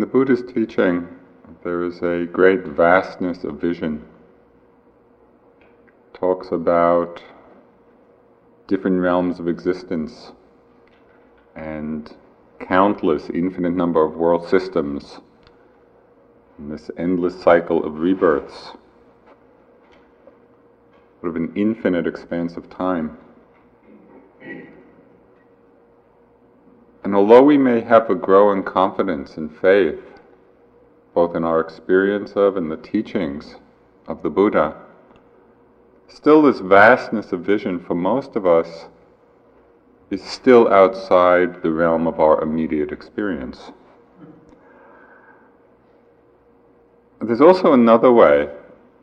In the Buddha's teaching, there is a great vastness of vision. Talks about different realms of existence and countless, infinite number of world systems, this endless cycle of rebirths, sort of an infinite expanse of time. And although we may have a growing confidence and faith, both in our experience of and the teachings of the Buddha, still this vastness of vision for most of us is still outside the realm of our immediate experience. There's also another way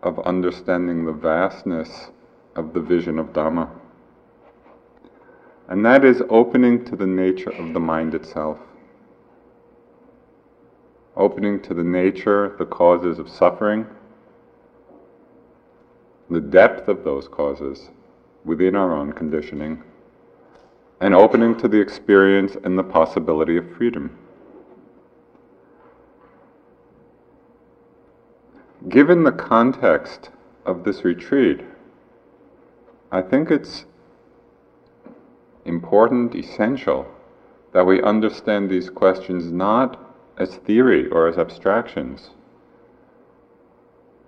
of understanding the vastness of the vision of Dhamma. And that is opening to the nature of the mind itself. Opening to the nature, the causes of suffering, the depth of those causes within our own conditioning, and opening to the experience and the possibility of freedom. Given the context of this retreat, I think it's important, essential, that we understand these questions not as theory or as abstractions,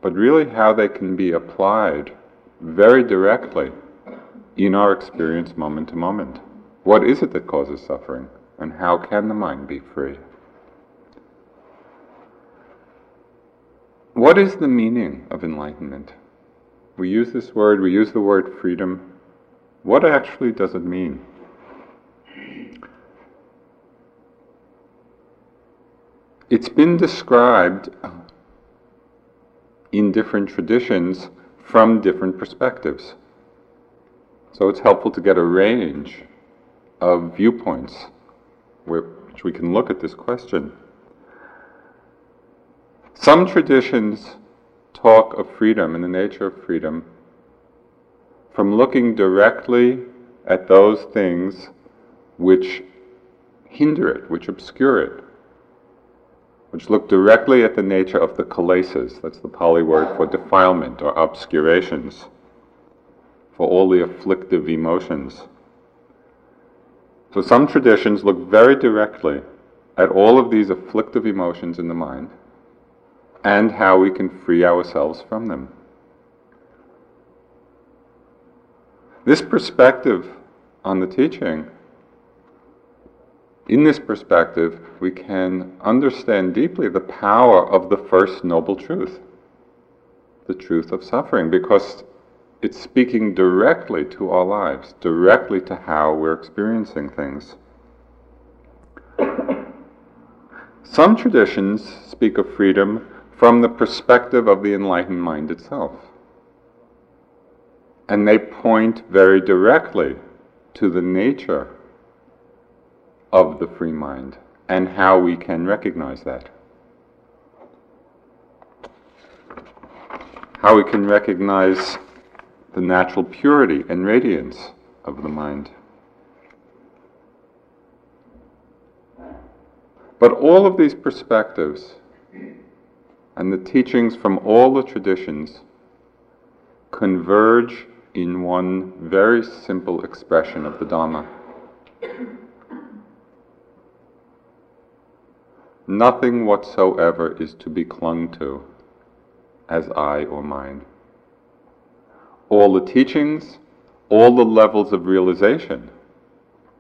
but really how they can be applied very directly in our experience moment to moment. What is it that causes suffering, and how can the mind be free? What is the meaning of enlightenment? We use this word, we use the word freedom. What actually does it mean? It's been described in different traditions from different perspectives. So it's helpful to get a range of viewpoints which we can look at this question. Some traditions talk of freedom and the nature of freedom from looking directly at those things which hinder it, which obscure it which look directly at the nature of the kilesas, that's the Pali word for defilement or obscurations, for all the afflictive emotions. So some traditions look very directly at all of these afflictive emotions in the mind and how we can free ourselves from them. This perspective on the teaching in this perspective, we can understand deeply the power of the first noble truth, the truth of suffering, because it's speaking directly to our lives, directly to how we're experiencing things. Some traditions speak of freedom from the perspective of the enlightened mind itself. And they point very directly to the nature of the free mind and how we can recognize that. How we can recognize the natural purity and radiance of the mind. But all of these perspectives and the teachings from all the traditions converge in one very simple expression of the Dhamma. Nothing whatsoever is to be clung to as I or mine. All the teachings, all the levels of realization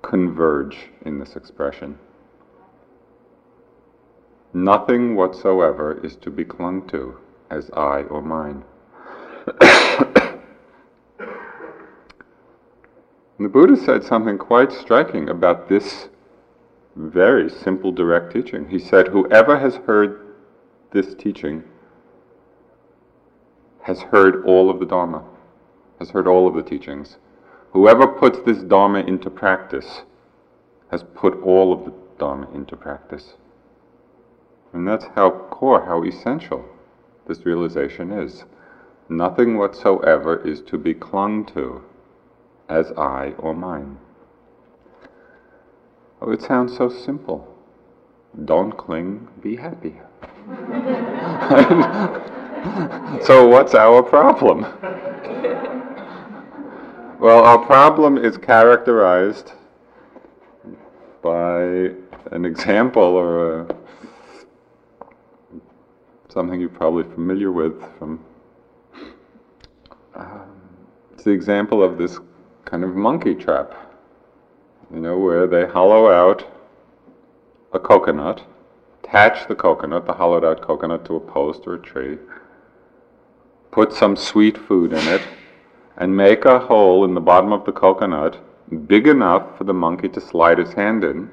converge in this expression. Nothing whatsoever is to be clung to as I or mine. the Buddha said something quite striking about this very simple, direct teaching. He said, Whoever has heard this teaching has heard all of the Dharma, has heard all of the teachings. Whoever puts this Dharma into practice has put all of the Dharma into practice. And that's how core, how essential this realization is. Nothing whatsoever is to be clung to as I or mine. Oh, it sounds so simple. don't cling, be happy. so, what's our problem? Well, our problem is characterized by an example or a, something you're probably familiar with from. Um, it's the example of this kind of monkey trap, you know, where they hollow out a coconut, attach the coconut, the hollowed out coconut, to a post or a tree, put some sweet food in it, and make a hole in the bottom of the coconut big enough for the monkey to slide his hand in,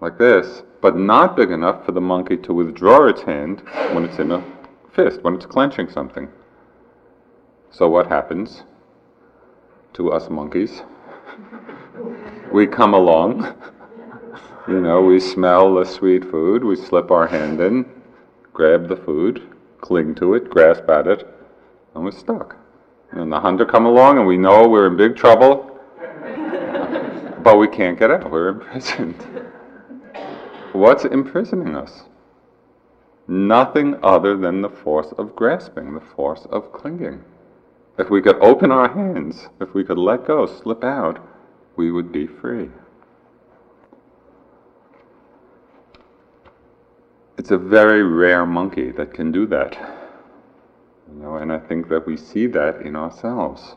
like this, but not big enough for the monkey to withdraw its hand when it's in a fist, when it's clenching something. So, what happens to us monkeys? We come along, you know, we smell the sweet food, we slip our hand in, grab the food, cling to it, grasp at it, and we're stuck. And the hunter come along and we know we're in big trouble, but we can't get out. We're imprisoned. What's imprisoning us? Nothing other than the force of grasping, the force of clinging. If we could open our hands, if we could let go, slip out, we would be free. It's a very rare monkey that can do that. You know, and I think that we see that in ourselves.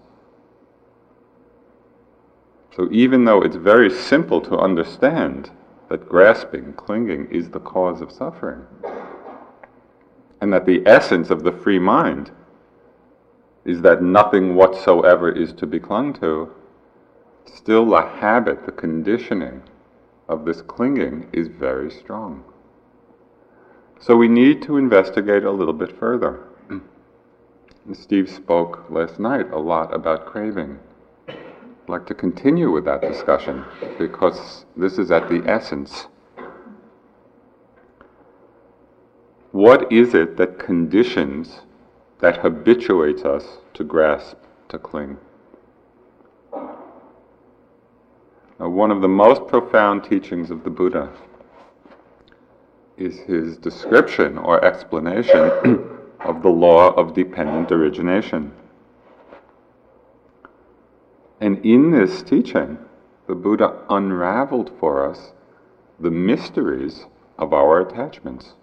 So even though it's very simple to understand that grasping, clinging is the cause of suffering, and that the essence of the free mind is that nothing whatsoever is to be clung to, still the habit, the conditioning of this clinging is very strong. So we need to investigate a little bit further. Steve spoke last night a lot about craving. I'd like to continue with that discussion because this is at the essence. What is it that conditions, that habituates us to grasp, to cling? Now, one of the most profound teachings of the Buddha is his description or explanation of the law of dependent origination. And in this teaching, the Buddha unraveled for us the mysteries of our attachments.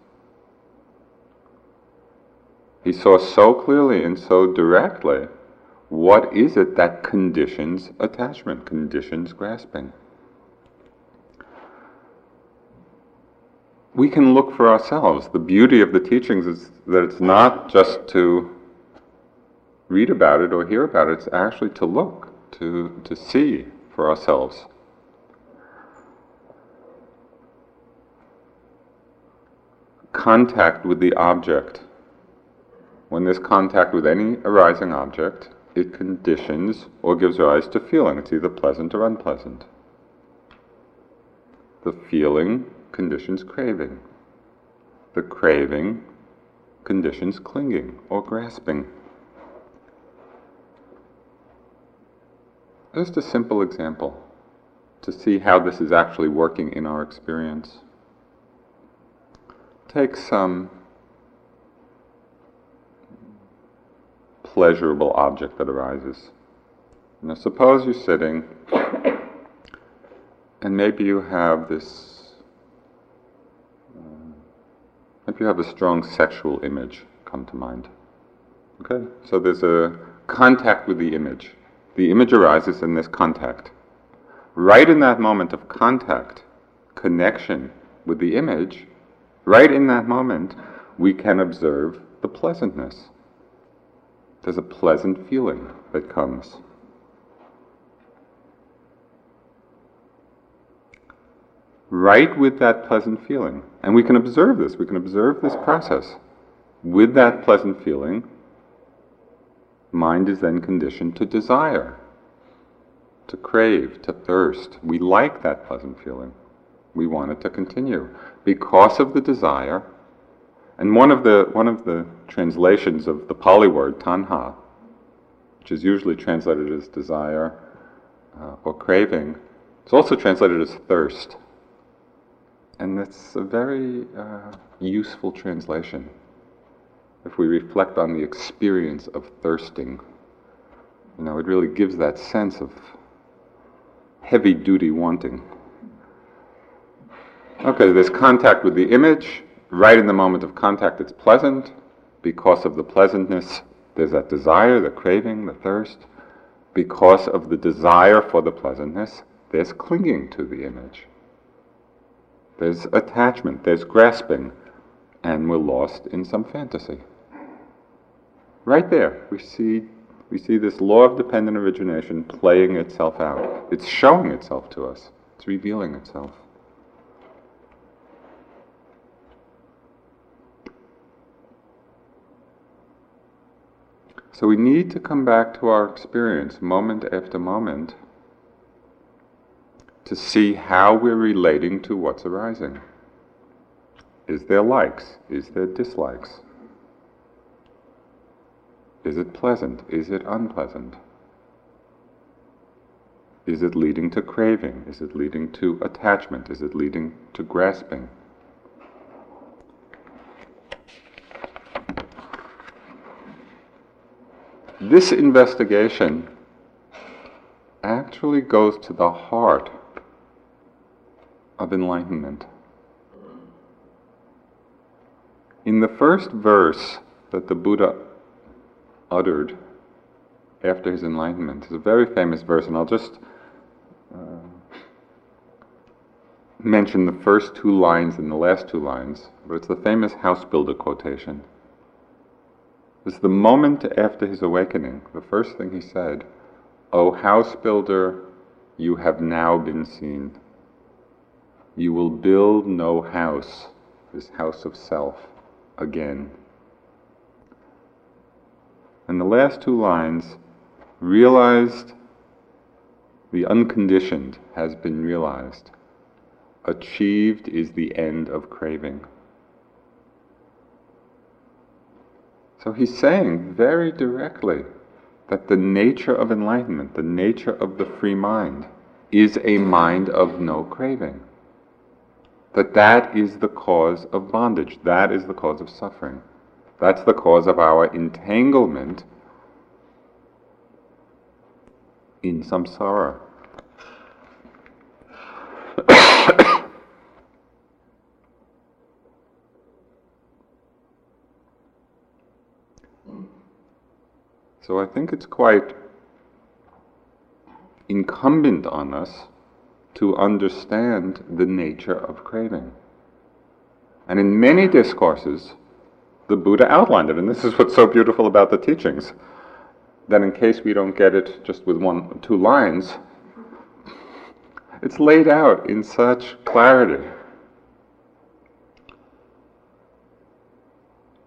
He saw so clearly and so directly what is it that conditions attachment, conditions grasping. we can look for ourselves. The beauty of the teachings is that it's not just to read about it or hear about it, it's actually to look, to, to see for ourselves. Contact with the object. When there's contact with any arising object, it conditions or gives rise to feeling. It's either pleasant or unpleasant. The feeling conditions craving. The craving conditions clinging or grasping. Just a simple example to see how this is actually working in our experience. Take some pleasurable object that arises. Now, suppose you're sitting and maybe you have this uh, if you have a strong sexual image come to mind. Okay? So there's a contact with the image. The image arises in this contact. Right in that moment of contact, connection with the image, right in that moment, we can observe the pleasantness. There's a pleasant feeling that comes. right with that pleasant feeling. And we can observe this, we can observe this process. With that pleasant feeling, mind is then conditioned to desire, to crave, to thirst. We like that pleasant feeling. We want it to continue. Because of the desire, and one of the, one of the translations of the Pali word, tanha, which is usually translated as desire uh, or craving, it's also translated as thirst. And that's a very uh, useful translation if we reflect on the experience of thirsting. You know, it really gives that sense of heavy duty wanting. Okay, there's contact with the image. Right in the moment of contact, it's pleasant. Because of the pleasantness, there's that desire, the craving, the thirst. Because of the desire for the pleasantness, there's clinging to the image. There's attachment, there's grasping, and we're lost in some fantasy. Right there, we see, we see this law of dependent origination playing itself out. It's showing itself to us, it's revealing itself. So we need to come back to our experience moment after moment to see how we're relating to what's arising. Is there likes? Is there dislikes? Is it pleasant? Is it unpleasant? Is it leading to craving? Is it leading to attachment? Is it leading to grasping? This investigation actually goes to the heart of enlightenment. In the first verse that the Buddha uttered after his enlightenment is a very famous verse, and I'll just uh, mention the first two lines and the last two lines, but it's the famous house builder quotation. It's the moment after his awakening, the first thing he said, O house builder, you have now been seen. You will build no house, this house of self, again. And the last two lines realized the unconditioned has been realized. Achieved is the end of craving. So he's saying very directly that the nature of enlightenment, the nature of the free mind, is a mind of no craving that that is the cause of bondage, that is the cause of suffering. That's the cause of our entanglement in samsara. So I think it's quite incumbent on us to understand the nature of craving. And in many discourses, the Buddha outlined it, and this is what's so beautiful about the teachings. That in case we don't get it just with one two lines, it's laid out in such clarity.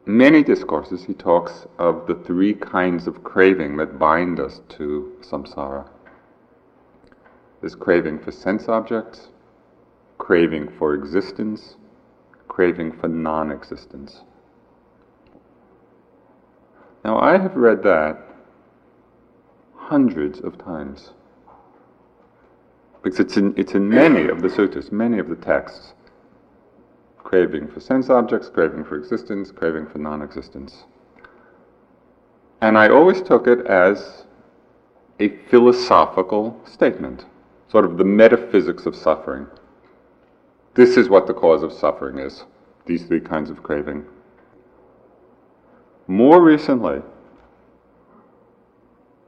Many discourses he talks of the three kinds of craving that bind us to samsara this craving for sense objects, craving for existence, craving for non existence. Now, I have read that hundreds of times. Because it's in, it's in many of the sutras, many of the texts. Craving for sense objects, craving for existence, craving for non existence. And I always took it as a philosophical statement sort of the metaphysics of suffering. This is what the cause of suffering is, these three kinds of craving. More recently,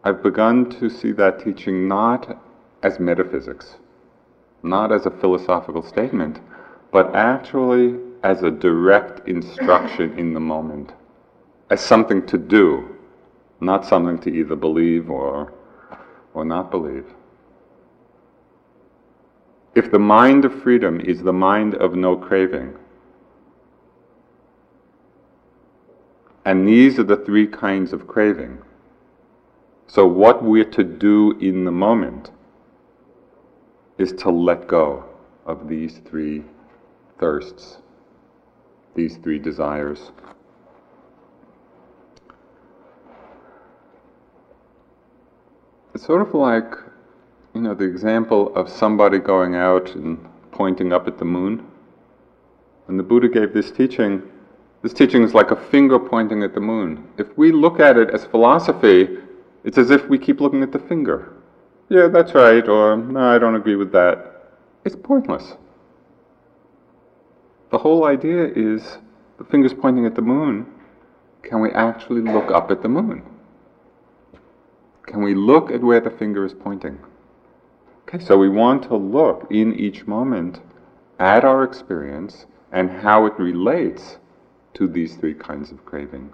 I've begun to see that teaching not as metaphysics, not as a philosophical statement, but actually as a direct instruction in the moment, as something to do, not something to either believe or, or not believe. If the mind of freedom is the mind of no craving, and these are the three kinds of craving, so what we're to do in the moment is to let go of these three thirsts, these three desires. It's sort of like you know, the example of somebody going out and pointing up at the moon. When the Buddha gave this teaching, this teaching is like a finger pointing at the moon. If we look at it as philosophy, it's as if we keep looking at the finger. Yeah, that's right, or no, I don't agree with that. It's pointless. The whole idea is the finger's pointing at the moon. Can we actually look up at the moon? Can we look at where the finger is pointing? Okay, so we want to look in each moment at our experience and how it relates to these three kinds of craving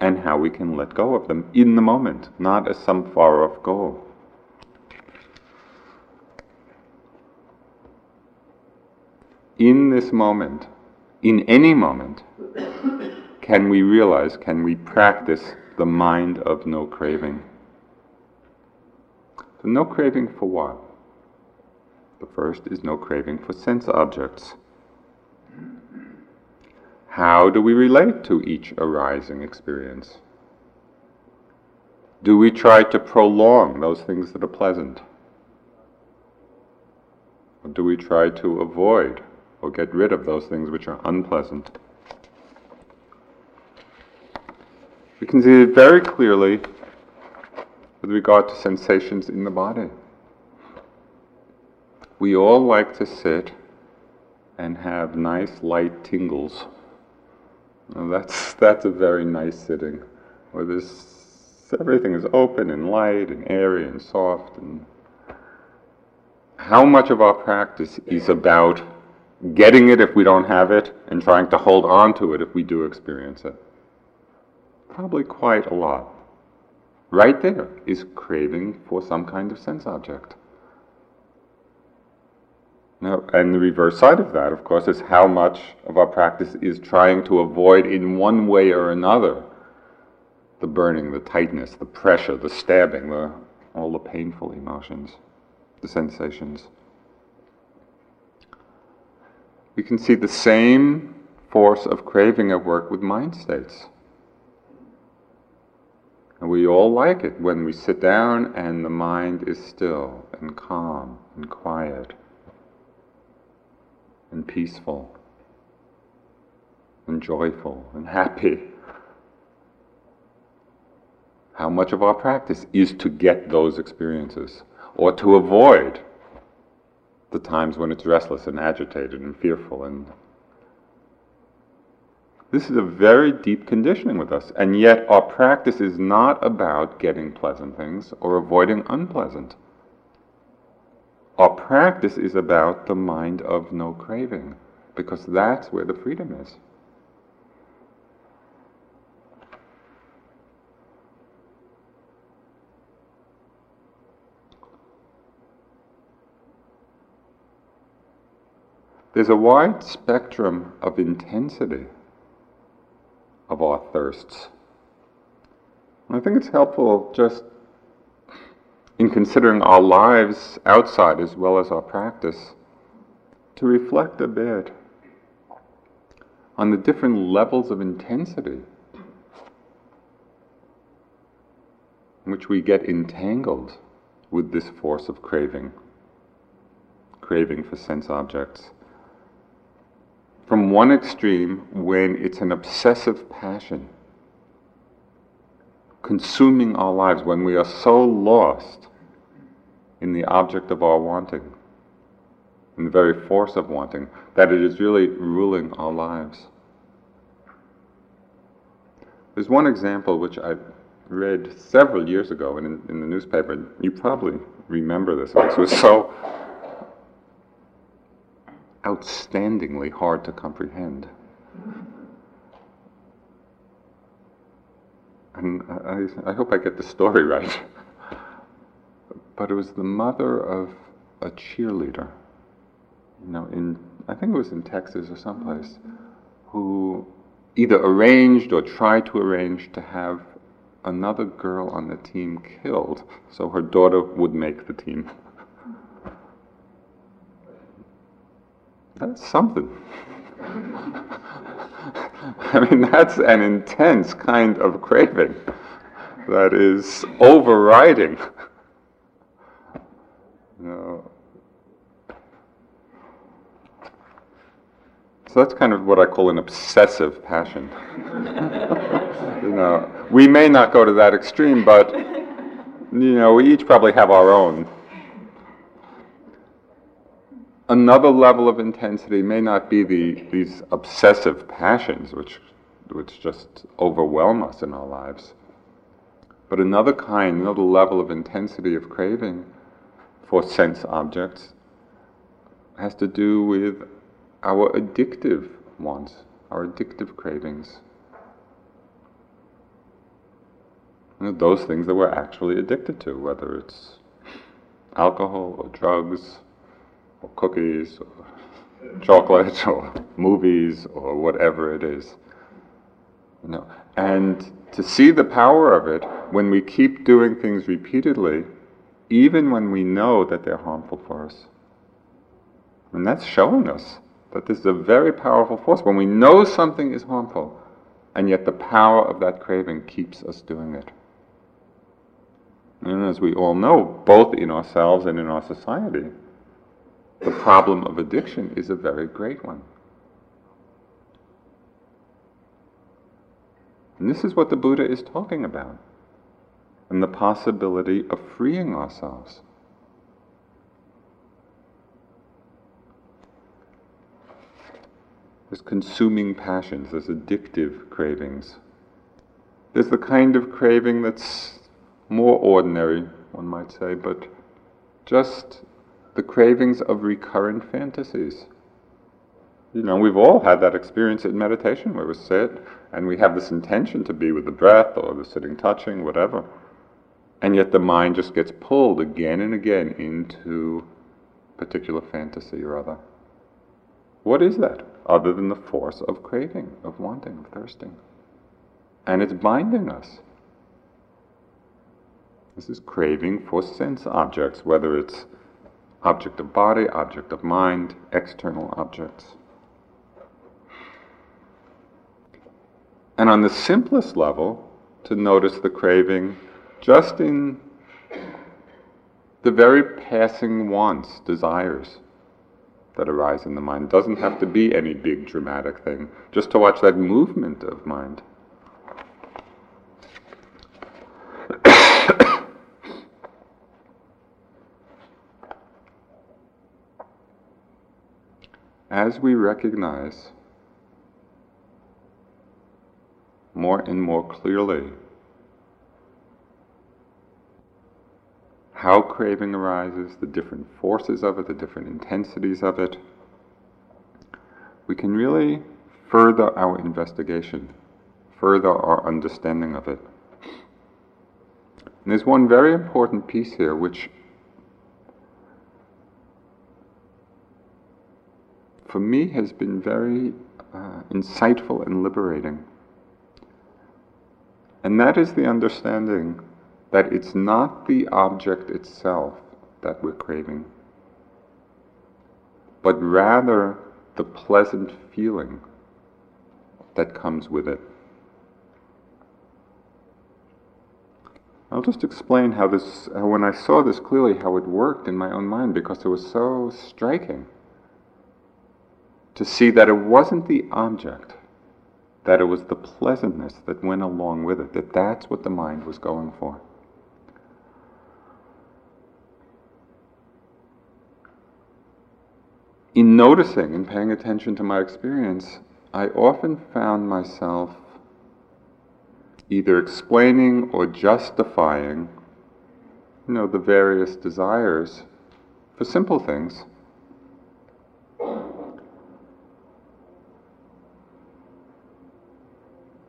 and how we can let go of them in the moment, not as some far off goal. In this moment, in any moment, can we realize, can we practice the mind of no craving? So, no craving for what? The first is no craving for sense objects. How do we relate to each arising experience? Do we try to prolong those things that are pleasant? Or do we try to avoid or get rid of those things which are unpleasant? We can see it very clearly with regard to sensations in the body. We all like to sit and have nice light tingles. Well, that's, that's a very nice sitting, where this, everything is open and light and airy and soft. And how much of our practice is about getting it if we don't have it and trying to hold on to it if we do experience it? Probably quite a lot. Right there is craving for some kind of sense object. Now, and the reverse side of that, of course, is how much of our practice is trying to avoid in one way or another the burning, the tightness, the pressure, the stabbing, the, all the painful emotions, the sensations. We can see the same force of craving at work with mind states. And we all like it when we sit down and the mind is still and calm and quiet and peaceful and joyful and happy. How much of our practice is to get those experiences or to avoid the times when it's restless and agitated and fearful and this is a very deep conditioning with us, and yet our practice is not about getting pleasant things or avoiding unpleasant. Our practice is about the mind of no craving, because that's where the freedom is. There's a wide spectrum of intensity of our thirsts. I think it's helpful just in considering our lives outside as well as our practice to reflect a bit on the different levels of intensity in which we get entangled with this force of craving, craving for sense objects from one extreme when it's an obsessive passion consuming our lives, when we are so lost in the object of our wanting, in the very force of wanting, that it is really ruling our lives. There's one example which I read several years ago in, in the newspaper. You probably remember this. It was so outstandingly hard to comprehend. And I, I hope I get the story right. but it was the mother of a cheerleader, you know, in, I think it was in Texas or someplace, who either arranged or tried to arrange to have another girl on the team killed so her daughter would make the team. That's something. I mean, that's an intense kind of craving that is overriding. So that's kind of what I call an obsessive passion. you know, we may not go to that extreme, but you know, we each probably have our own. Another level of intensity may not be the, these obsessive passions, which, which just overwhelm us in our lives. But another kind, another level of intensity of craving for sense objects has to do with our addictive wants, our addictive cravings. Those things that we're actually addicted to, whether it's alcohol or drugs or cookies or chocolate or movies or whatever it is. You know, and to see the power of it when we keep doing things repeatedly, even when we know that they're harmful for us. And that's showing us that this is a very powerful force. When we know something is harmful, and yet the power of that craving keeps us doing it. And as we all know, both in ourselves and in our society, the problem of addiction is a very great one. And this is what the Buddha is talking about, and the possibility of freeing ourselves. There's consuming passions, there's addictive cravings. There's the kind of craving that's more ordinary, one might say, but just the cravings of recurrent fantasies. You know, we've all had that experience in meditation where we sit and we have this intention to be with the breath or the sitting touching, whatever. And yet the mind just gets pulled again and again into particular fantasy or other. What is that other than the force of craving, of wanting, of thirsting? And it's binding us. This is craving for sense objects, whether it's object of body, object of mind, external objects. And on the simplest level, to notice the craving just in the very passing wants, desires that arise in the mind. Doesn't have to be any big dramatic thing, just to watch that movement of mind. As we recognize more and more clearly how craving arises, the different forces of it, the different intensities of it, we can really further our investigation, further our understanding of it. And there's one very important piece here which, for me, has been very uh, insightful and liberating. And that is the understanding that it's not the object itself that we're craving, but rather the pleasant feeling that comes with it. I'll just explain how this, how when I saw this clearly, how it worked in my own mind because it was so striking to see that it wasn't the object that it was the pleasantness that went along with it, that that's what the mind was going for. In noticing and paying attention to my experience, I often found myself either explaining or justifying, you know, the various desires for simple things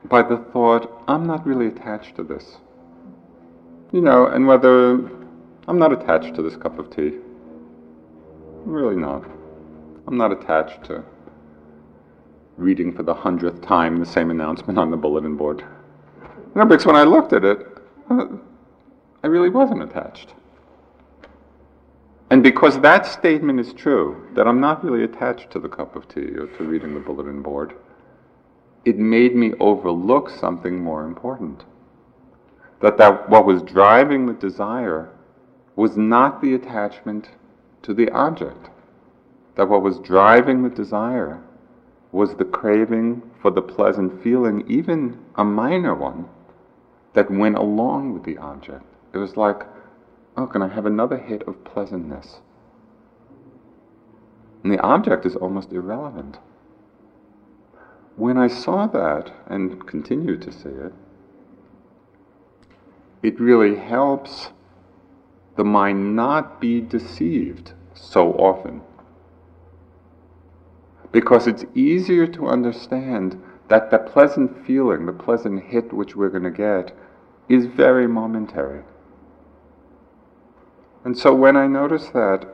by the thought, I'm not really attached to this. You know, and whether I'm not attached to this cup of tea. Really not. I'm not attached to reading for the hundredth time the same announcement on the bulletin board. No, because when I looked at it, uh, I really wasn't attached. And because that statement is true, that I'm not really attached to the cup of tea or to reading the bulletin board, it made me overlook something more important. That, that what was driving the desire was not the attachment to the object. That what was driving the desire was the craving for the pleasant feeling, even a minor one, that went along with the object. It was like, oh, can I have another hit of pleasantness? And the object is almost irrelevant. When I saw that and continue to see it, it really helps the mind not be deceived so often. Because it's easier to understand that the pleasant feeling, the pleasant hit which we're going to get, is very momentary. And so when I notice that,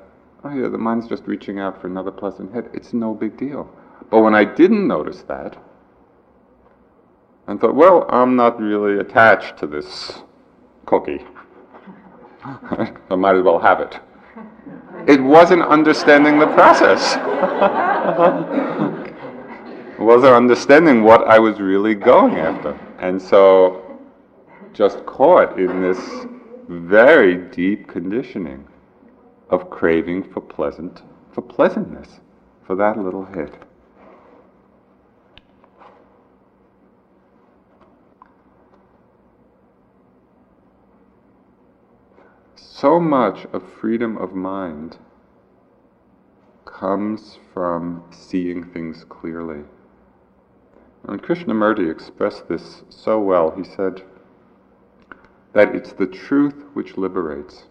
oh yeah, the mind's just reaching out for another pleasant hit, it's no big deal. But when I didn't notice that, and thought, well, I'm not really attached to this cookie. I might as well have it. It wasn't understanding the process. it wasn't understanding what I was really going after. And so, just caught in this very deep conditioning of craving for pleasant, for pleasantness, for that little hit. So much of freedom of mind comes from seeing things clearly. And Krishnamurti expressed this so well. He said that it's the truth which liberates,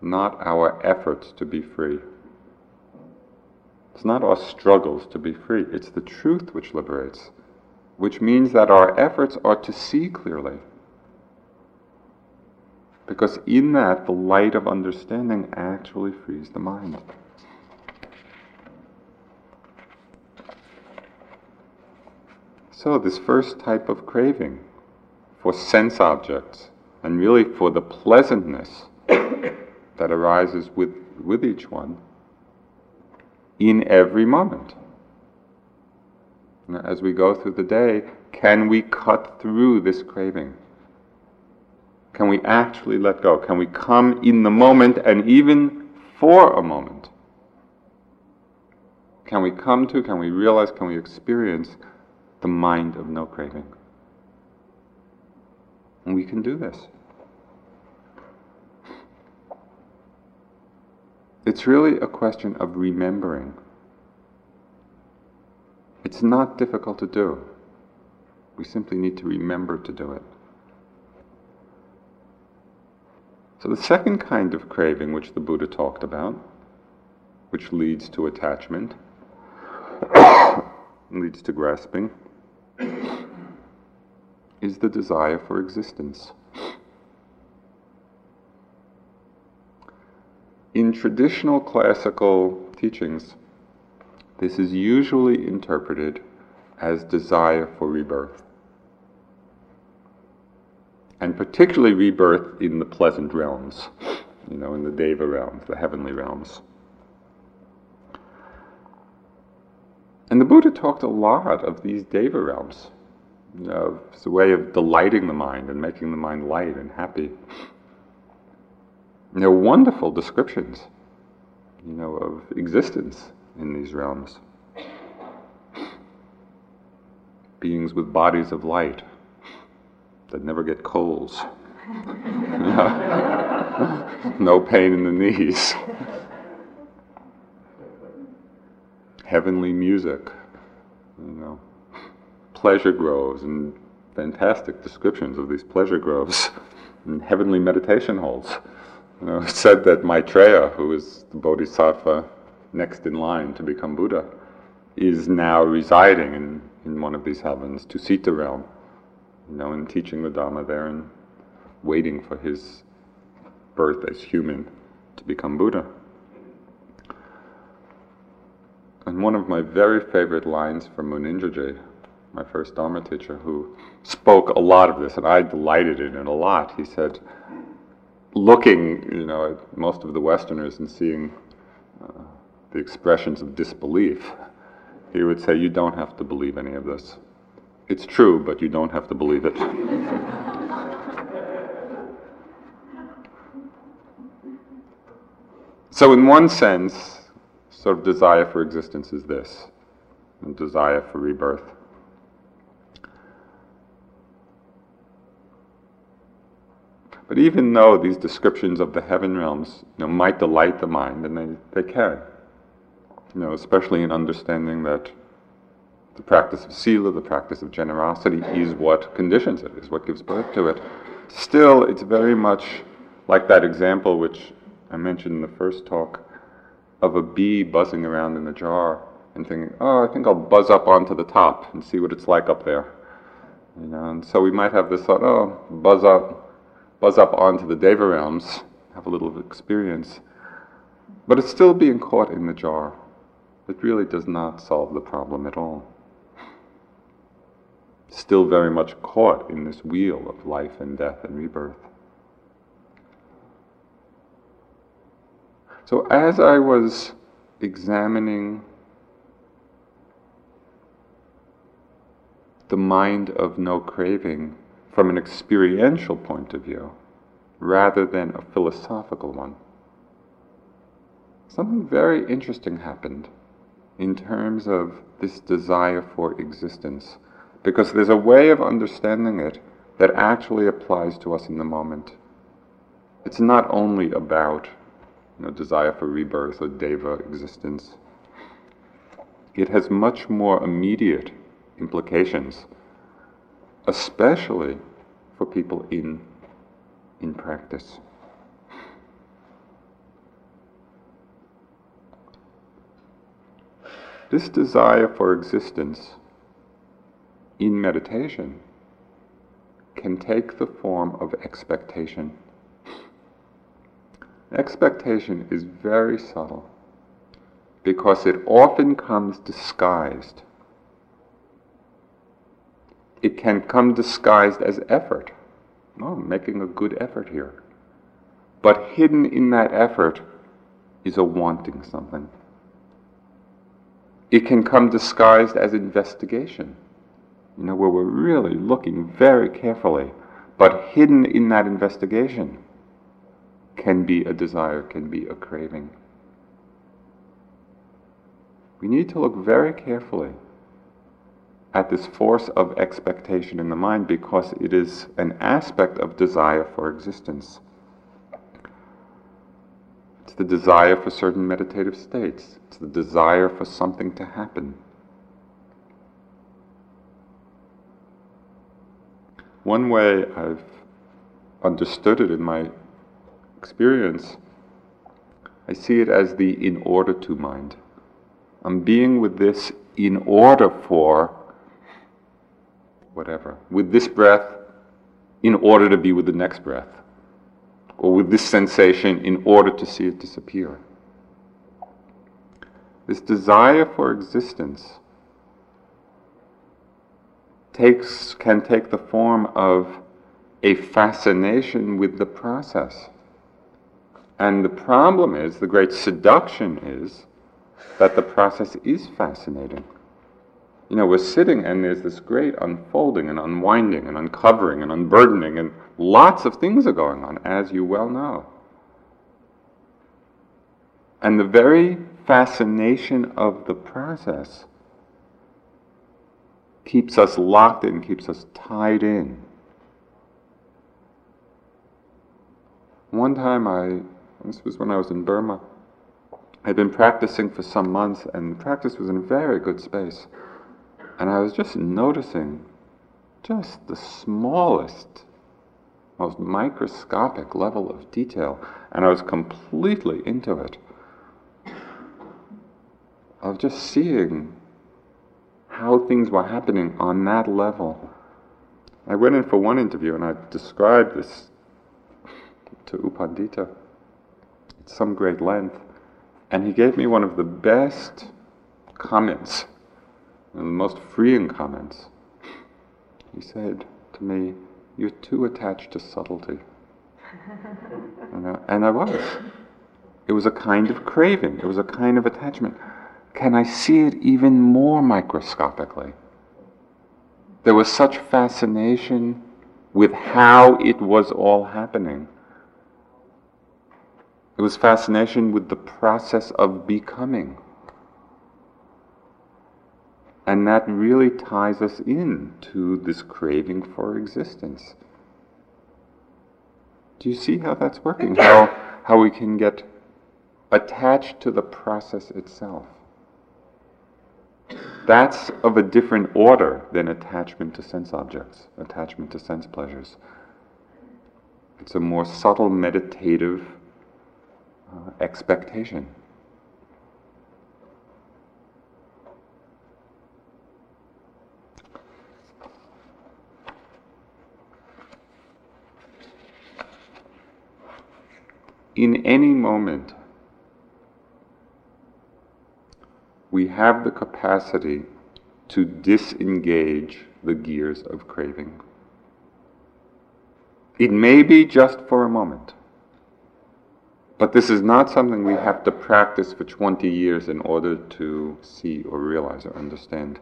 not our efforts to be free. It's not our struggles to be free, it's the truth which liberates, which means that our efforts are to see clearly because in that, the light of understanding actually frees the mind. So, this first type of craving for sense objects, and really for the pleasantness that arises with, with each one in every moment. As we go through the day, can we cut through this craving? Can we actually let go? Can we come in the moment and even for a moment? Can we come to, can we realize, can we experience the mind of no craving? And we can do this. It's really a question of remembering. It's not difficult to do. We simply need to remember to do it. So, the second kind of craving which the Buddha talked about, which leads to attachment, leads to grasping, is the desire for existence. In traditional classical teachings, this is usually interpreted as desire for rebirth and particularly rebirth in the pleasant realms, you know, in the Deva realms, the heavenly realms. And the Buddha talked a lot of these Deva realms. You know, it's a way of delighting the mind and making the mind light and happy. And they're wonderful descriptions, you know, of existence in these realms. Beings with bodies of light, that never get colds. no pain in the knees. Heavenly music, you know, pleasure groves and fantastic descriptions of these pleasure groves and heavenly meditation halls. You know, it's said that Maitreya, who is the bodhisattva next in line to become Buddha, is now residing in, in one of these heavens, Tusita realm you know, and teaching the Dhamma there and waiting for his birth as human to become Buddha. And one of my very favorite lines from Munindraji, my first Dharma teacher, who spoke a lot of this, and I delighted in it a lot, he said, looking, you know, at most of the Westerners and seeing uh, the expressions of disbelief, he would say, you don't have to believe any of this. It's true, but you don't have to believe it. so, in one sense, sort of desire for existence is this and desire for rebirth. But even though these descriptions of the heaven realms you know, might delight the mind, and they, they can, you know, especially in understanding that the practice of sila, the practice of generosity, is what conditions it, is what gives birth to it. Still, it's very much like that example which I mentioned in the first talk of a bee buzzing around in a jar and thinking, oh, I think I'll buzz up onto the top and see what it's like up there. You know, and so we might have this thought, oh, buzz up, buzz up onto the deva realms, have a little experience. But it's still being caught in the jar. It really does not solve the problem at all. Still very much caught in this wheel of life and death and rebirth. So as I was examining the mind of no craving from an experiential point of view rather than a philosophical one, something very interesting happened in terms of this desire for existence. Because there's a way of understanding it that actually applies to us in the moment. It's not only about you know, desire for rebirth or deva existence. It has much more immediate implications, especially for people in, in practice. This desire for existence in meditation can take the form of expectation. Expectation is very subtle because it often comes disguised. It can come disguised as effort. Oh, making a good effort here. But hidden in that effort is a wanting something. It can come disguised as investigation, you know, where we're really looking very carefully, but hidden in that investigation can be a desire, can be a craving. We need to look very carefully at this force of expectation in the mind because it is an aspect of desire for existence. It's the desire for certain meditative states, it's the desire for something to happen. One way I've understood it in my experience, I see it as the in order to mind. I'm being with this in order for whatever. With this breath, in order to be with the next breath. Or with this sensation, in order to see it disappear. This desire for existence takes, can take the form of a fascination with the process. And the problem is, the great seduction is, that the process is fascinating. You know, we're sitting and there's this great unfolding and unwinding and uncovering and unburdening, and lots of things are going on, as you well know. And the very fascination of the process keeps us locked in, keeps us tied in. One time I this was when I was in Burma. I'd been practicing for some months, and practice was in a very good space. And I was just noticing just the smallest, most microscopic level of detail, and I was completely into it. Of just seeing how things were happening on that level. I went in for one interview and I described this to U Pandita at some great length. And he gave me one of the best comments, and the most freeing comments. He said to me, You're too attached to subtlety. you know, and I was. It was a kind of craving, it was a kind of attachment. Can I see it even more microscopically? There was such fascination with how it was all happening it was fascination with the process of becoming. And that really ties us in to this craving for existence. Do you see how that's working? How, how we can get attached to the process itself. That's of a different order than attachment to sense objects, attachment to sense pleasures. It's a more subtle meditative uh, expectation. In any moment, we have the capacity to disengage the gears of craving. It may be just for a moment, but this is not something we have to practice for 20 years in order to see or realize or understand.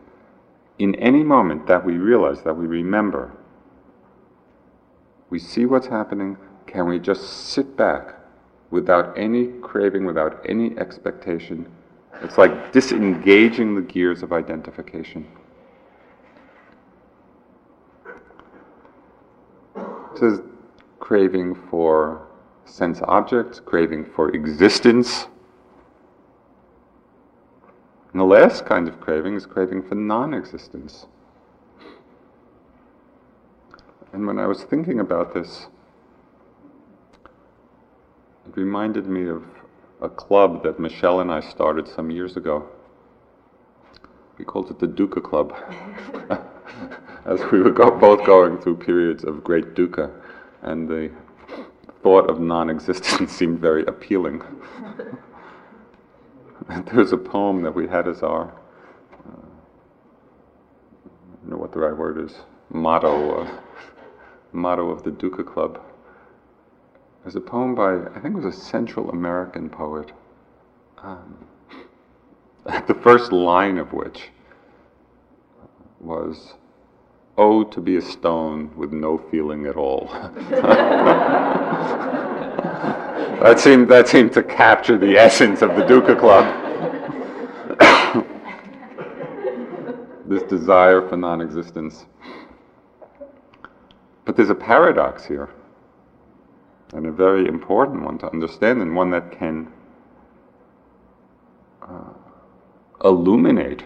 In any moment that we realize, that we remember, we see what's happening, can we just sit back without any craving, without any expectation, it's like disengaging the gears of identification. This is craving for sense objects, craving for existence. And the last kind of craving is craving for non existence. And when I was thinking about this, it reminded me of a club that Michelle and I started some years ago. We called it the Dukkha Club, as we were go- both going through periods of great dukkha, and the thought of non-existence seemed very appealing. There's a poem that we had as our, uh, I don't know what the right word is, motto, motto of the Dukkha Club. There's a poem by, I think it was a Central American poet, um, the first line of which was, Oh, to be a stone with no feeling at all. that, seemed, that seemed to capture the essence of the Dukkha Club. this desire for non existence. But there's a paradox here and a very important one to understand, and one that can uh, illuminate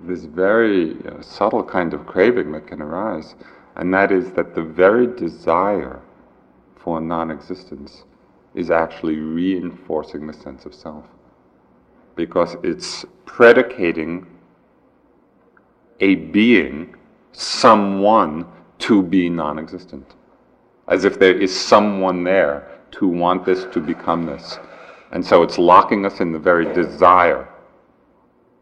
this very uh, subtle kind of craving that can arise, and that is that the very desire for non existence is actually reinforcing the sense of self. Because it's predicating a being, someone, to be non existent as if there is someone there to want this to become this. And so it's locking us in the very desire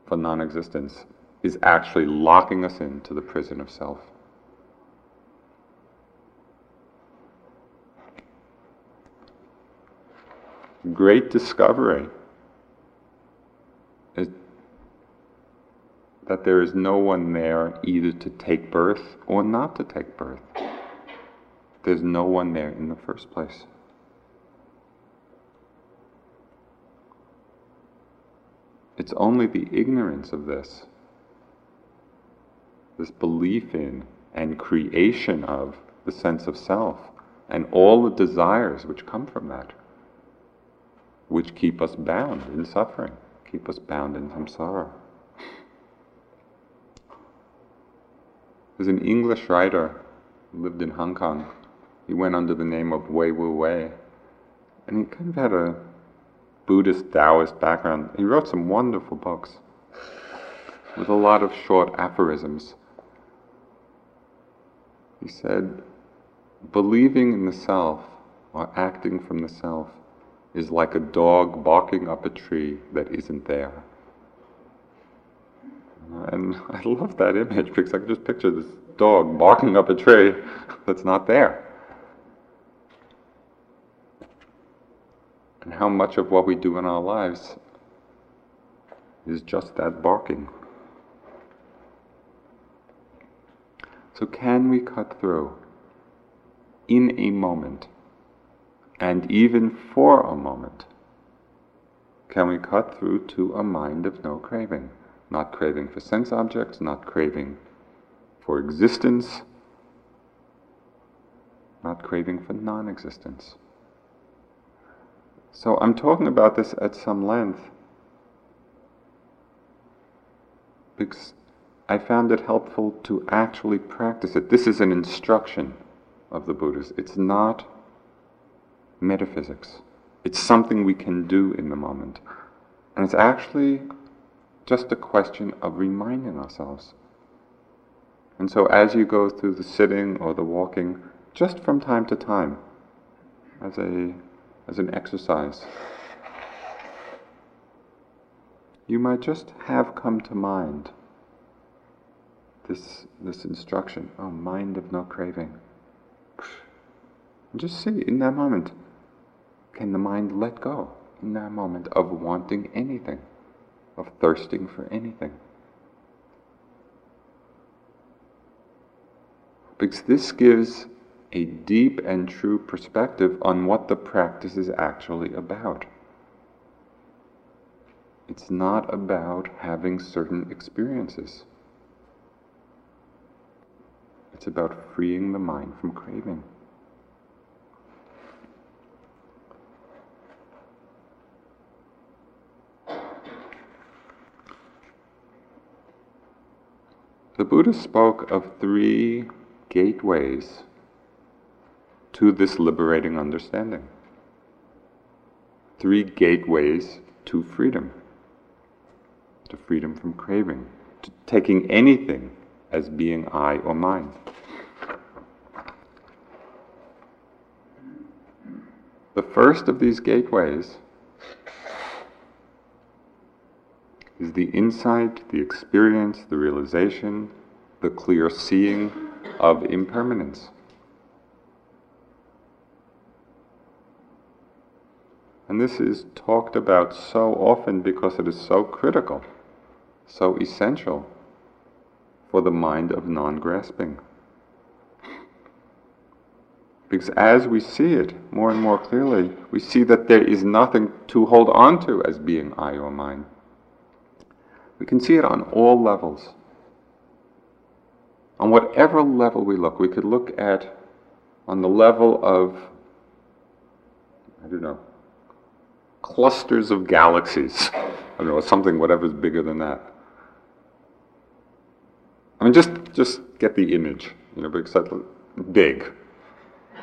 for non existence, is actually locking us into the prison of self. Great discovery is that there is no one there either to take birth or not to take birth. There's no one there in the first place. It's only the ignorance of this, this belief in and creation of the sense of self, and all the desires which come from that, which keep us bound in suffering, keep us bound in samsara. There's an English writer who lived in Hong Kong he went under the name of Wei Wu Wei. And he kind of had a Buddhist Taoist background. He wrote some wonderful books with a lot of short aphorisms. He said, believing in the self or acting from the self is like a dog barking up a tree that isn't there. And I love that image because I can just picture this dog barking up a tree that's not there. And how much of what we do in our lives is just that barking. So, can we cut through in a moment, and even for a moment? Can we cut through to a mind of no craving? Not craving for sense objects, not craving for existence, not craving for non existence. So I'm talking about this at some length because I found it helpful to actually practice it. This is an instruction of the Buddhas, it's not metaphysics. It's something we can do in the moment. And it's actually just a question of reminding ourselves. And so as you go through the sitting or the walking, just from time to time, as a as an exercise, you might just have come to mind this this instruction, oh mind of no craving. And just see in that moment, can the mind let go in that moment of wanting anything, of thirsting for anything? Because this gives a deep and true perspective on what the practice is actually about. It's not about having certain experiences. It's about freeing the mind from craving. The Buddha spoke of three gateways to this liberating understanding. Three gateways to freedom to freedom from craving, to taking anything as being I or mine. The first of these gateways is the insight, the experience, the realization, the clear seeing of impermanence. And this is talked about so often because it is so critical, so essential for the mind of non grasping. Because as we see it more and more clearly, we see that there is nothing to hold on to as being I or mine. We can see it on all levels. On whatever level we look, we could look at on the level of, I don't know, clusters of galaxies. I don't know, something, whatever's bigger than that. I mean, just just get the image, you know, because big.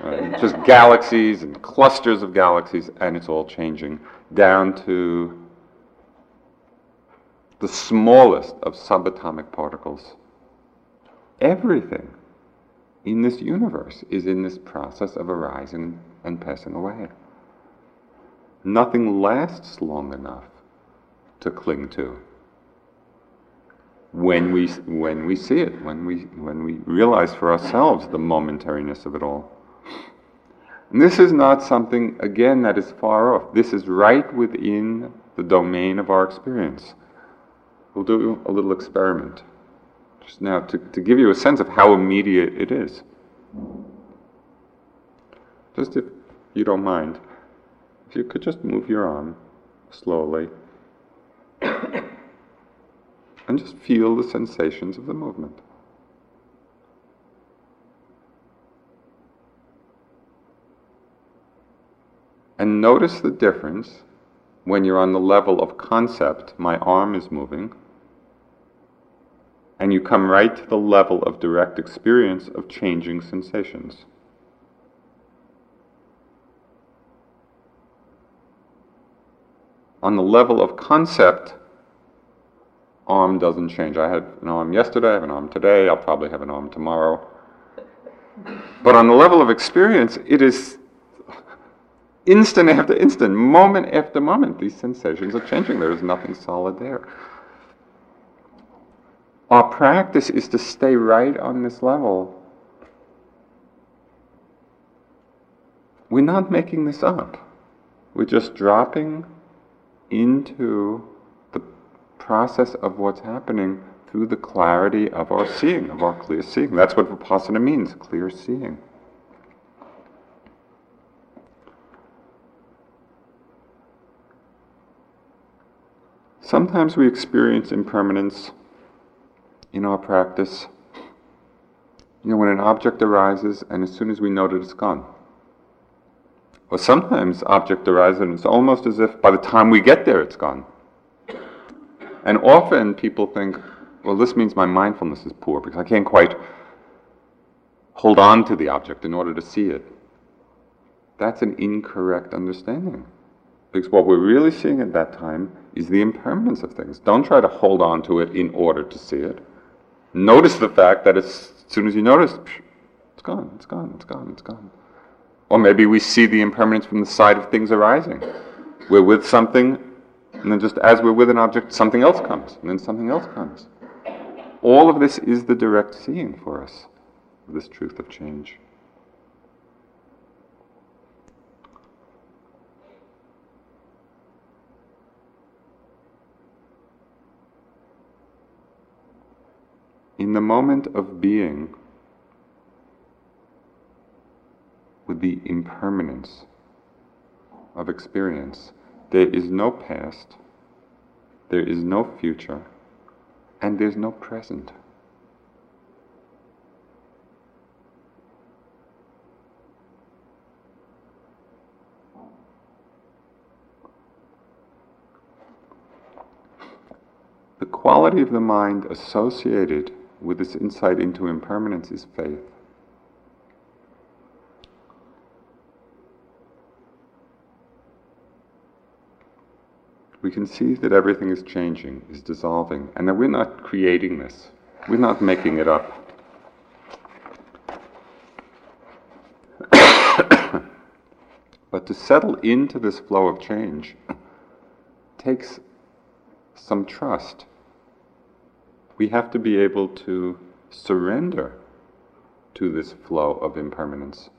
Right? just galaxies and clusters of galaxies, and it's all changing down to the smallest of subatomic particles. Everything in this universe is in this process of arising and passing away. Nothing lasts long enough to cling to. When we, when we see it, when we, when we realize for ourselves the momentariness of it all. And this is not something, again, that is far off. This is right within the domain of our experience. We'll do a little experiment just now to, to give you a sense of how immediate it is. Just if you don't mind, if you could just move your arm slowly and just feel the sensations of the movement. And notice the difference when you're on the level of concept, my arm is moving, and you come right to the level of direct experience of changing sensations. On the level of concept, arm doesn't change. I had an arm yesterday, I have an arm today, I'll probably have an arm tomorrow. But on the level of experience, it is instant after instant, moment after moment, these sensations are changing. There is nothing solid there. Our practice is to stay right on this level. We're not making this up. We're just dropping into the process of what's happening through the clarity of our seeing, of our clear seeing. That's what Vipassana means, clear seeing. Sometimes we experience impermanence in our practice. You know, when an object arises and as soon as we note it, it's gone. Or sometimes object arises and it's almost as if by the time we get there, it's gone. And often people think, well, this means my mindfulness is poor because I can't quite hold on to the object in order to see it. That's an incorrect understanding. Because what we're really seeing at that time is the impermanence of things. Don't try to hold on to it in order to see it. Notice the fact that as soon as you notice, it's gone, it's gone, it's gone, it's gone. Or maybe we see the impermanence from the side of things arising. We're with something, and then just as we're with an object, something else comes, and then something else comes. All of this is the direct seeing for us, of this truth of change. in the moment of being with the impermanence of experience, there is no past, there is no future, and there's no present. The quality of the mind associated with this insight into impermanence is faith. Can see that everything is changing, is dissolving, and that we're not creating this. We're not making it up. but to settle into this flow of change takes some trust we have to be able to surrender to this flow of impermanence.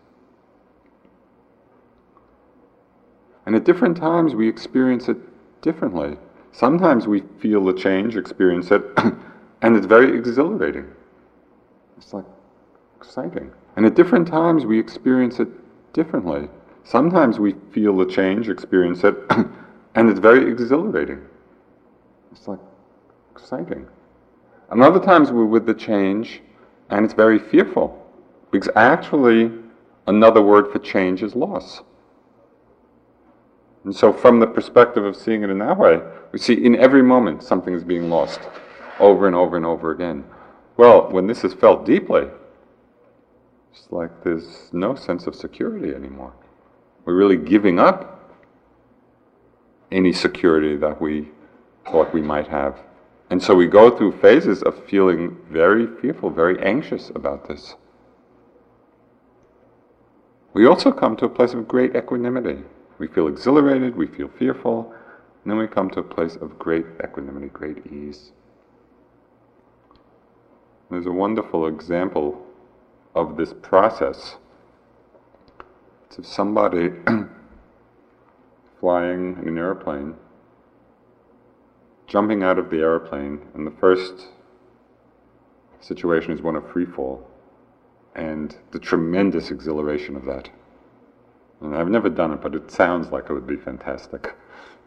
And at different times we experience it differently. Sometimes we feel the change, experience it, and it's very exhilarating. It's like exciting. And at different times we experience it differently. Sometimes we feel the change, experience it, and it's very exhilarating. It's like exciting. And other times we're with the change and it's very fearful because actually another word for change is loss. And so, from the perspective of seeing it in that way, we see in every moment something is being lost over and over and over again. Well, when this is felt deeply, it's like there's no sense of security anymore. We're really giving up any security that we thought we might have. And so we go through phases of feeling very fearful, very anxious about this. We also come to a place of great equanimity. We feel exhilarated, we feel fearful, and then we come to a place of great equanimity, great ease. There's a wonderful example of this process. It's of somebody flying in an airplane jumping out of the airplane, and the first situation is one of free fall, and the tremendous exhilaration of that. And I've never done it, but it sounds like it would be fantastic.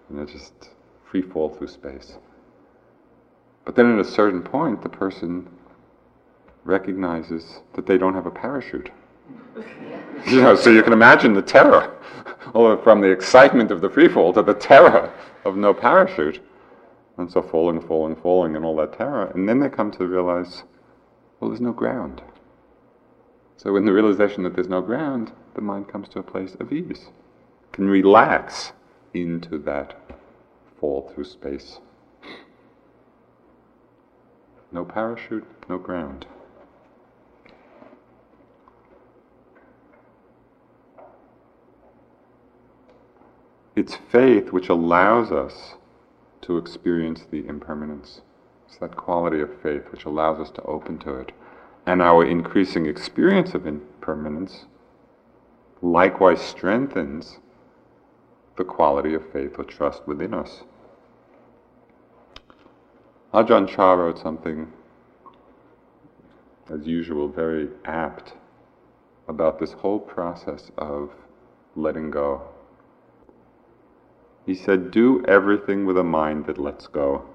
You know, just free fall through space. But then at a certain point, the person recognizes that they don't have a parachute. you know, so you can imagine the terror, from the excitement of the free fall to the terror of no parachute. And so falling, falling, falling, and all that terror. And then they come to realize, well, there's no ground. So, in the realization that there's no ground, the mind comes to a place of ease, can relax into that fall through space. No parachute, no ground. It's faith which allows us to experience the impermanence. It's that quality of faith which allows us to open to it. And our increasing experience of impermanence likewise strengthens the quality of faith or trust within us. Ajahn Chah wrote something, as usual, very apt about this whole process of letting go He said, Do everything with a mind that lets go.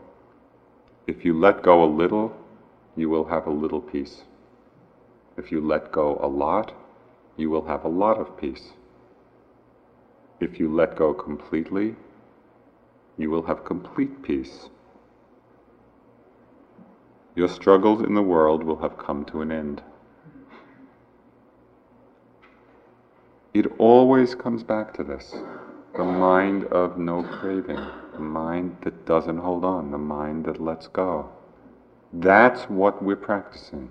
If you let go a little, you will have a little peace. If you let go a lot, you will have a lot of peace. If you let go completely, you will have complete peace. Your struggles in the world will have come to an end. It always comes back to this the mind of no craving, the mind that doesn't hold on, the mind that lets go. That's what we're practicing.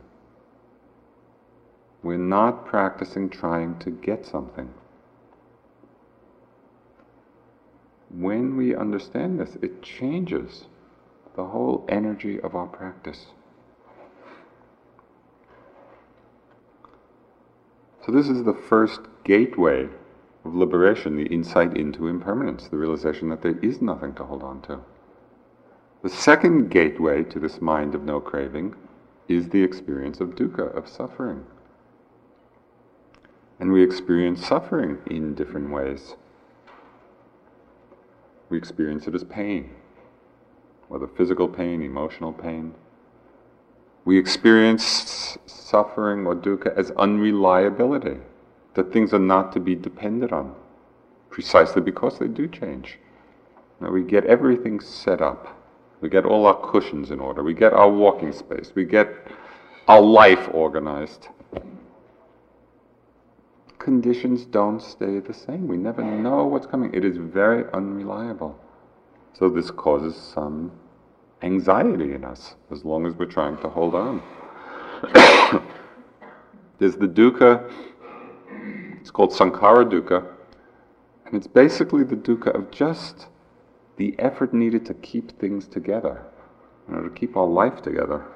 We're not practicing trying to get something. When we understand this, it changes the whole energy of our practice. So, this is the first gateway of liberation, the insight into impermanence, the realization that there is nothing to hold on to. The second gateway to this mind of no craving is the experience of dukkha, of suffering. And we experience suffering in different ways. We experience it as pain, whether physical pain, emotional pain. We experience suffering or dukkha as unreliability, that things are not to be depended on, precisely because they do change. Now we get everything set up. We get all our cushions in order. We get our walking space. We get our life organized. Conditions don't stay the same. We never know what's coming. It is very unreliable. So this causes some anxiety in us as long as we're trying to hold on. There's the dukkha, it's called sankhara dukkha, and it's basically the dukkha of just the effort needed to keep things together, you know, to keep our life together.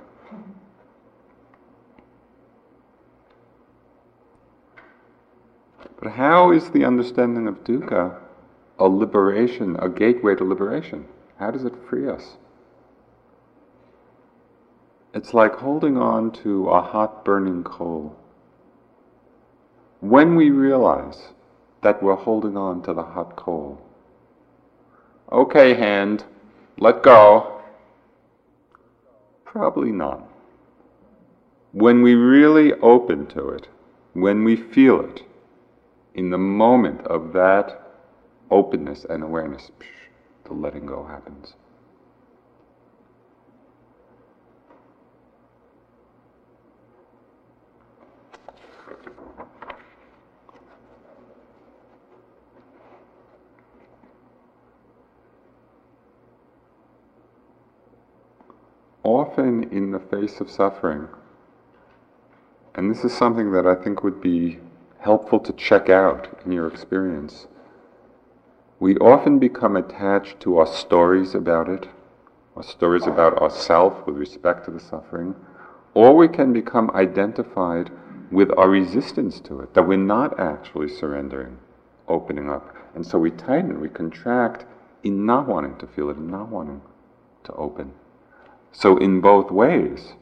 But how is the understanding of dukkha a liberation, a gateway to liberation? How does it free us? It's like holding on to a hot burning coal. When we realize that we're holding on to the hot coal, okay, hand, let go. Probably not. When we really open to it, when we feel it, in the moment of that openness and awareness, the letting go happens. often in the face of suffering, and this is something that I think would be helpful to check out in your experience, we often become attached to our stories about it, our stories about ourselves with respect to the suffering, or we can become identified with our resistance to it, that we're not actually surrendering, opening up. And so we tighten, we contract in not wanting to feel it, in not wanting to open. So, in both ways,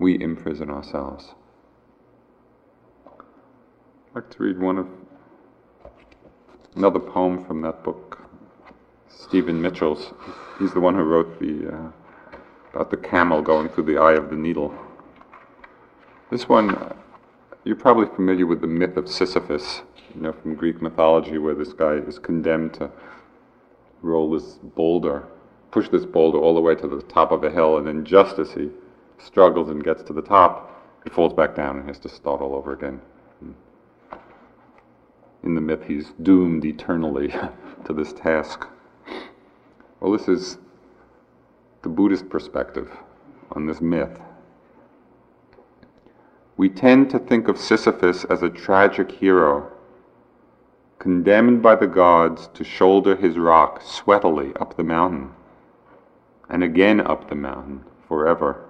we imprison ourselves. I'd like to read one of another poem from that book, Stephen Mitchell's. He's the one who wrote the uh, about the camel going through the eye of the needle. This one, you're probably familiar with the myth of Sisyphus, you know, from Greek mythology, where this guy is condemned to roll this boulder push this boulder all the way to the top of a hill, and then just as he struggles and gets to the top, he falls back down and has to start all over again. In the myth, he's doomed eternally to this task. Well, this is the Buddhist perspective on this myth. We tend to think of Sisyphus as a tragic hero, condemned by the gods to shoulder his rock sweatily up the mountain and again up the mountain forever.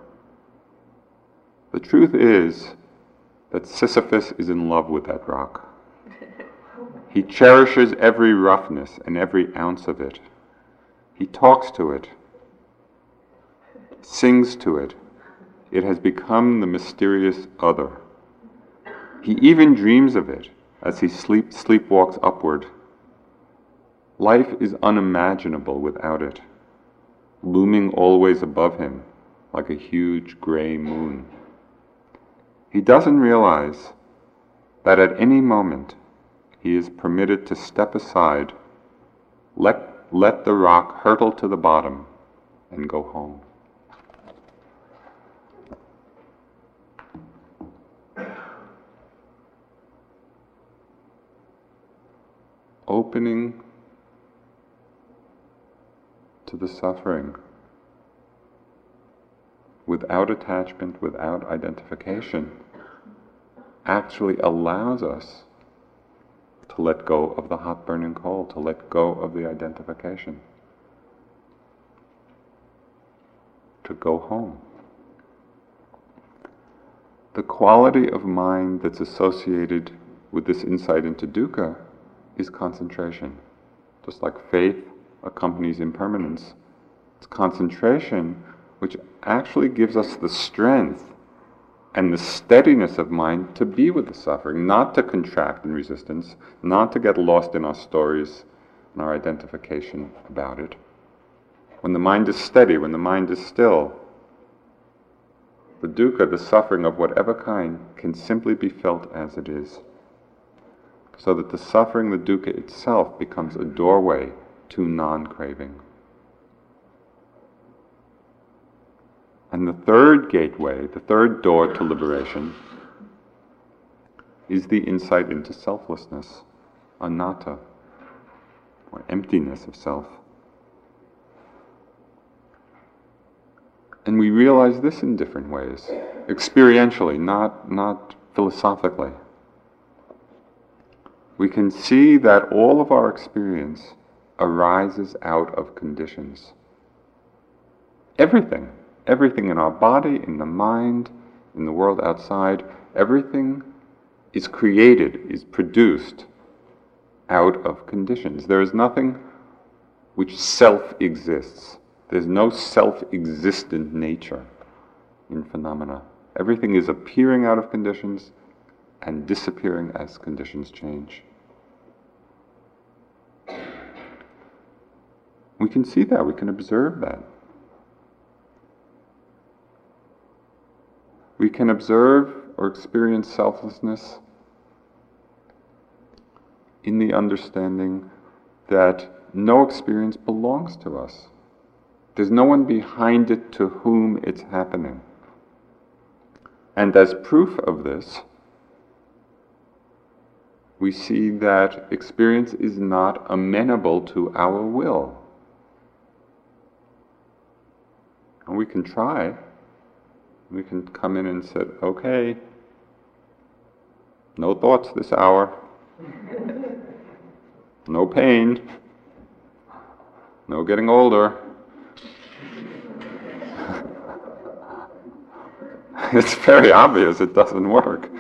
The truth is that Sisyphus is in love with that rock. He cherishes every roughness and every ounce of it. He talks to it, sings to it. It has become the mysterious other. He even dreams of it as he sleep, sleepwalks upward. Life is unimaginable without it, looming always above him like a huge gray moon. He doesn't realize that at any moment he is permitted to step aside, let, let the rock hurtle to the bottom, and go home. Opening to the suffering without attachment, without identification, actually allows us to let go of the hot burning coal, to let go of the identification, to go home. The quality of mind that's associated with this insight into dukkha is concentration. Just like faith accompanies impermanence, it's concentration which actually gives us the strength and the steadiness of mind to be with the suffering, not to contract in resistance, not to get lost in our stories and our identification about it. When the mind is steady, when the mind is still, the dukkha, the suffering of whatever kind, can simply be felt as it is. So that the suffering, the dukkha itself, becomes a doorway to non craving. And the third gateway, the third door to liberation, is the insight into selflessness, anatta, or emptiness of self. And we realize this in different ways, experientially, not, not philosophically. We can see that all of our experience arises out of conditions. Everything Everything in our body, in the mind, in the world outside, everything is created, is produced out of conditions. There is nothing which self exists. There's no self existent nature in phenomena. Everything is appearing out of conditions and disappearing as conditions change. We can see that, we can observe that. We can observe or experience selflessness in the understanding that no experience belongs to us. There's no one behind it to whom it's happening. And as proof of this, we see that experience is not amenable to our will. And we can try, we can come in and say, okay, no thoughts this hour, no pain, no getting older. it's very obvious it doesn't work.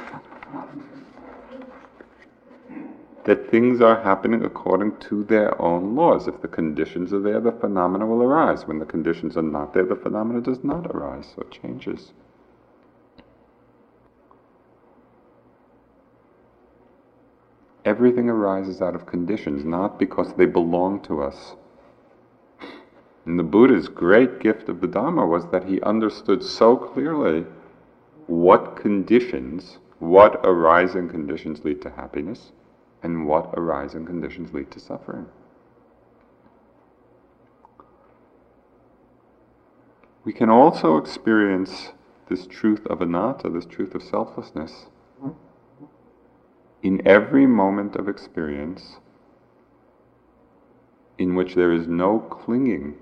That things are happening according to their own laws. If the conditions are there, the phenomena will arise. When the conditions are not there, the phenomena does not arise, so it changes. Everything arises out of conditions, not because they belong to us. And the Buddha's great gift of the Dharma was that he understood so clearly what conditions, what arising conditions lead to happiness, and what arising conditions lead to suffering. We can also experience this truth of anatta, this truth of selflessness, in every moment of experience in which there is no clinging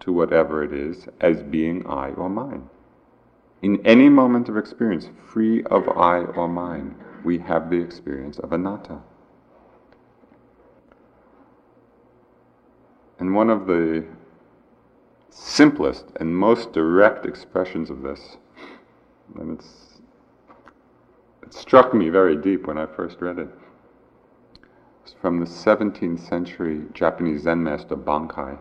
to whatever it is as being I or mine. In any moment of experience, free of I or mine, we have the experience of anatta. And one of the simplest and most direct expressions of this, and it's it struck me very deep when I first read it. It's from the 17th century Japanese Zen master Bankei.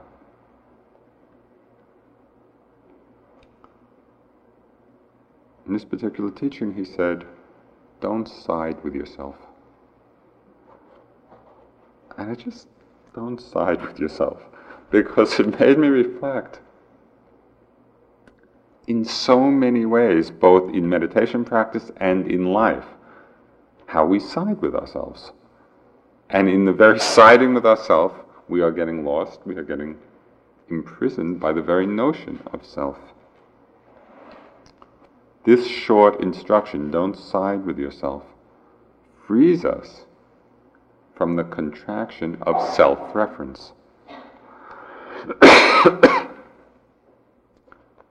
In this particular teaching, he said, Don't side with yourself. And I just don't side with yourself because it made me reflect in so many ways, both in meditation practice and in life, how we side with ourselves. And in the very siding with ourselves, we are getting lost, we are getting imprisoned by the very notion of self. This short instruction, don't side with yourself, frees us from the contraction of self reference. the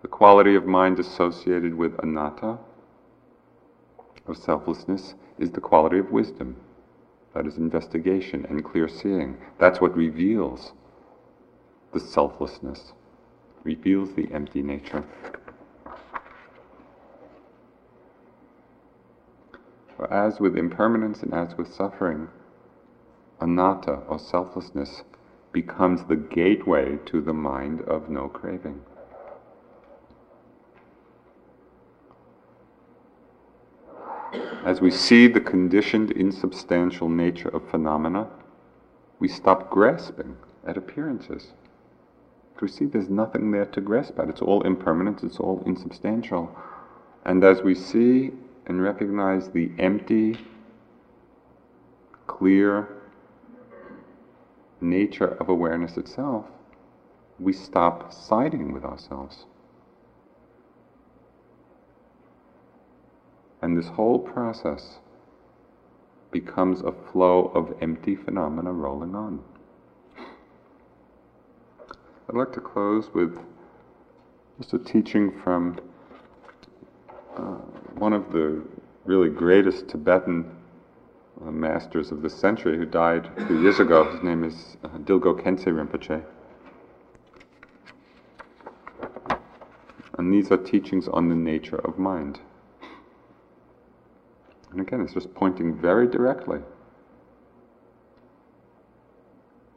quality of mind associated with anatta, of selflessness, is the quality of wisdom. That is investigation and clear seeing. That's what reveals the selflessness, reveals the empty nature. As with impermanence and as with suffering, anatta or selflessness becomes the gateway to the mind of no craving. As we see the conditioned, insubstantial nature of phenomena, we stop grasping at appearances. We see there's nothing there to grasp at. It's all impermanent, it's all insubstantial. And as we see and recognize the empty, clear nature of awareness itself, we stop siding with ourselves. And this whole process becomes a flow of empty phenomena rolling on. I'd like to close with just a teaching from uh, one of the really greatest Tibetan uh, masters of this century who died a few years ago. His name is uh, Dilgo Khyentse Rinpoche. And these are teachings on the nature of mind. And again, it's just pointing very directly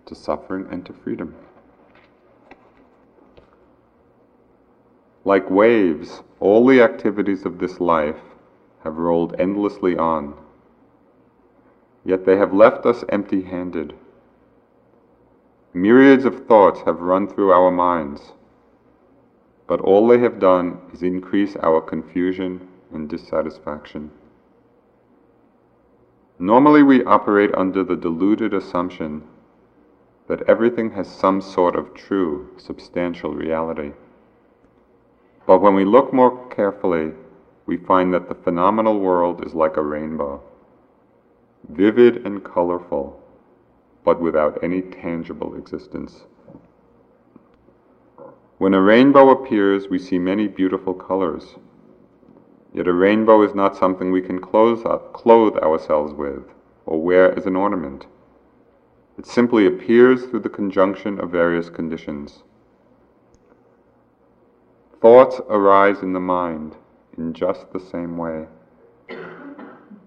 to suffering and to freedom. Like waves, all the activities of this life have rolled endlessly on, yet they have left us empty handed. Myriads of thoughts have run through our minds, but all they have done is increase our confusion and dissatisfaction. Normally, we operate under the deluded assumption that everything has some sort of true, substantial reality. But when we look more carefully, we find that the phenomenal world is like a rainbow, vivid and colorful, but without any tangible existence. When a rainbow appears, we see many beautiful colors. Yet a rainbow is not something we can clothe, clothe ourselves with or wear as an ornament. It simply appears through the conjunction of various conditions. Thoughts arise in the mind in just the same way.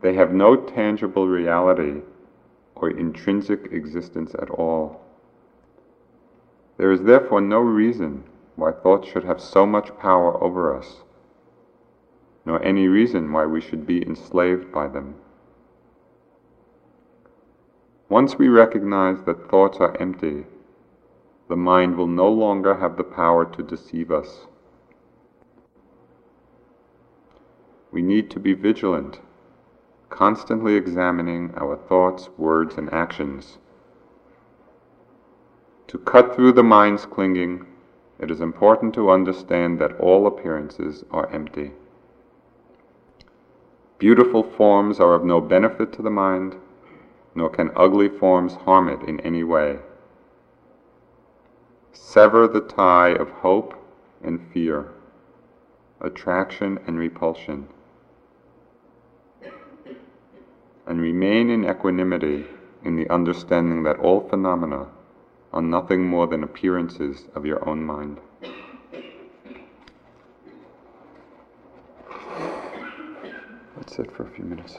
They have no tangible reality or intrinsic existence at all. There is therefore no reason why thoughts should have so much power over us, nor any reason why we should be enslaved by them. Once we recognize that thoughts are empty, the mind will no longer have the power to deceive us. We need to be vigilant, constantly examining our thoughts, words, and actions. To cut through the mind's clinging, it is important to understand that all appearances are empty. Beautiful forms are of no benefit to the mind, nor can ugly forms harm it in any way. Sever the tie of hope and fear, attraction and repulsion and remain in equanimity in the understanding that all phenomena are nothing more than appearances of your own mind. Let's sit for a few minutes.